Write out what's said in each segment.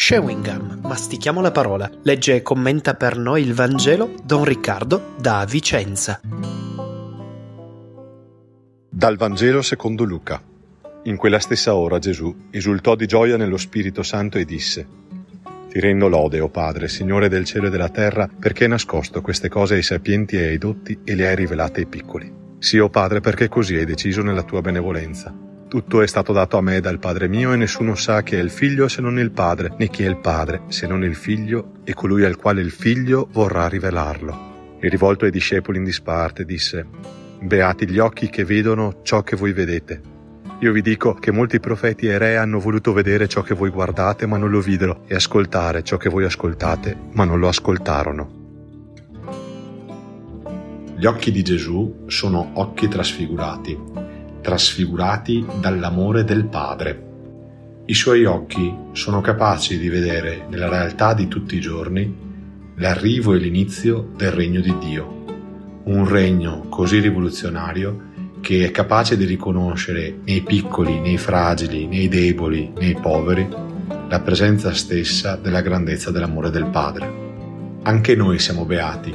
Shewingham, mastichiamo la parola. Legge e commenta per noi il Vangelo Don Riccardo da Vicenza. Dal Vangelo secondo Luca. In quella stessa ora Gesù esultò di gioia nello Spirito Santo e disse Ti rendo lode, o oh Padre, Signore del cielo e della terra, perché hai nascosto queste cose ai sapienti e ai dotti e le hai rivelate ai piccoli. Sì, o oh Padre, perché così hai deciso nella tua benevolenza. Tutto è stato dato a me dal Padre mio e nessuno sa chi è il figlio se non il Padre, né chi è il Padre se non il figlio e colui al quale il figlio vorrà rivelarlo. E rivolto ai discepoli in disparte disse, Beati gli occhi che vedono ciò che voi vedete. Io vi dico che molti profeti e re hanno voluto vedere ciò che voi guardate ma non lo videro e ascoltare ciò che voi ascoltate ma non lo ascoltarono. Gli occhi di Gesù sono occhi trasfigurati trasfigurati dall'amore del Padre. I suoi occhi sono capaci di vedere nella realtà di tutti i giorni l'arrivo e l'inizio del regno di Dio, un regno così rivoluzionario che è capace di riconoscere nei piccoli, nei fragili, nei deboli, nei poveri, la presenza stessa della grandezza dell'amore del Padre. Anche noi siamo beati,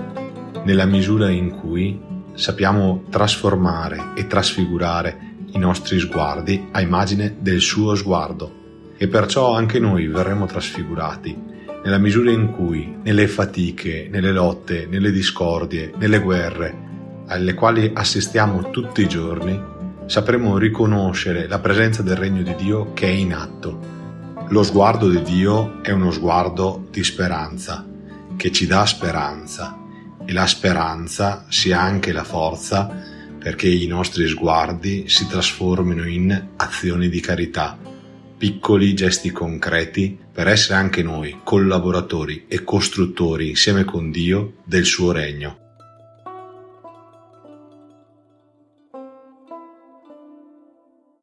nella misura in cui sappiamo trasformare e trasfigurare i nostri sguardi a immagine del suo sguardo e perciò anche noi verremo trasfigurati nella misura in cui nelle fatiche, nelle lotte, nelle discordie, nelle guerre alle quali assistiamo tutti i giorni, sapremo riconoscere la presenza del regno di Dio che è in atto. Lo sguardo di Dio è uno sguardo di speranza, che ci dà speranza e la speranza sia anche la forza perché i nostri sguardi si trasformino in azioni di carità, piccoli gesti concreti per essere anche noi collaboratori e costruttori insieme con Dio del suo regno.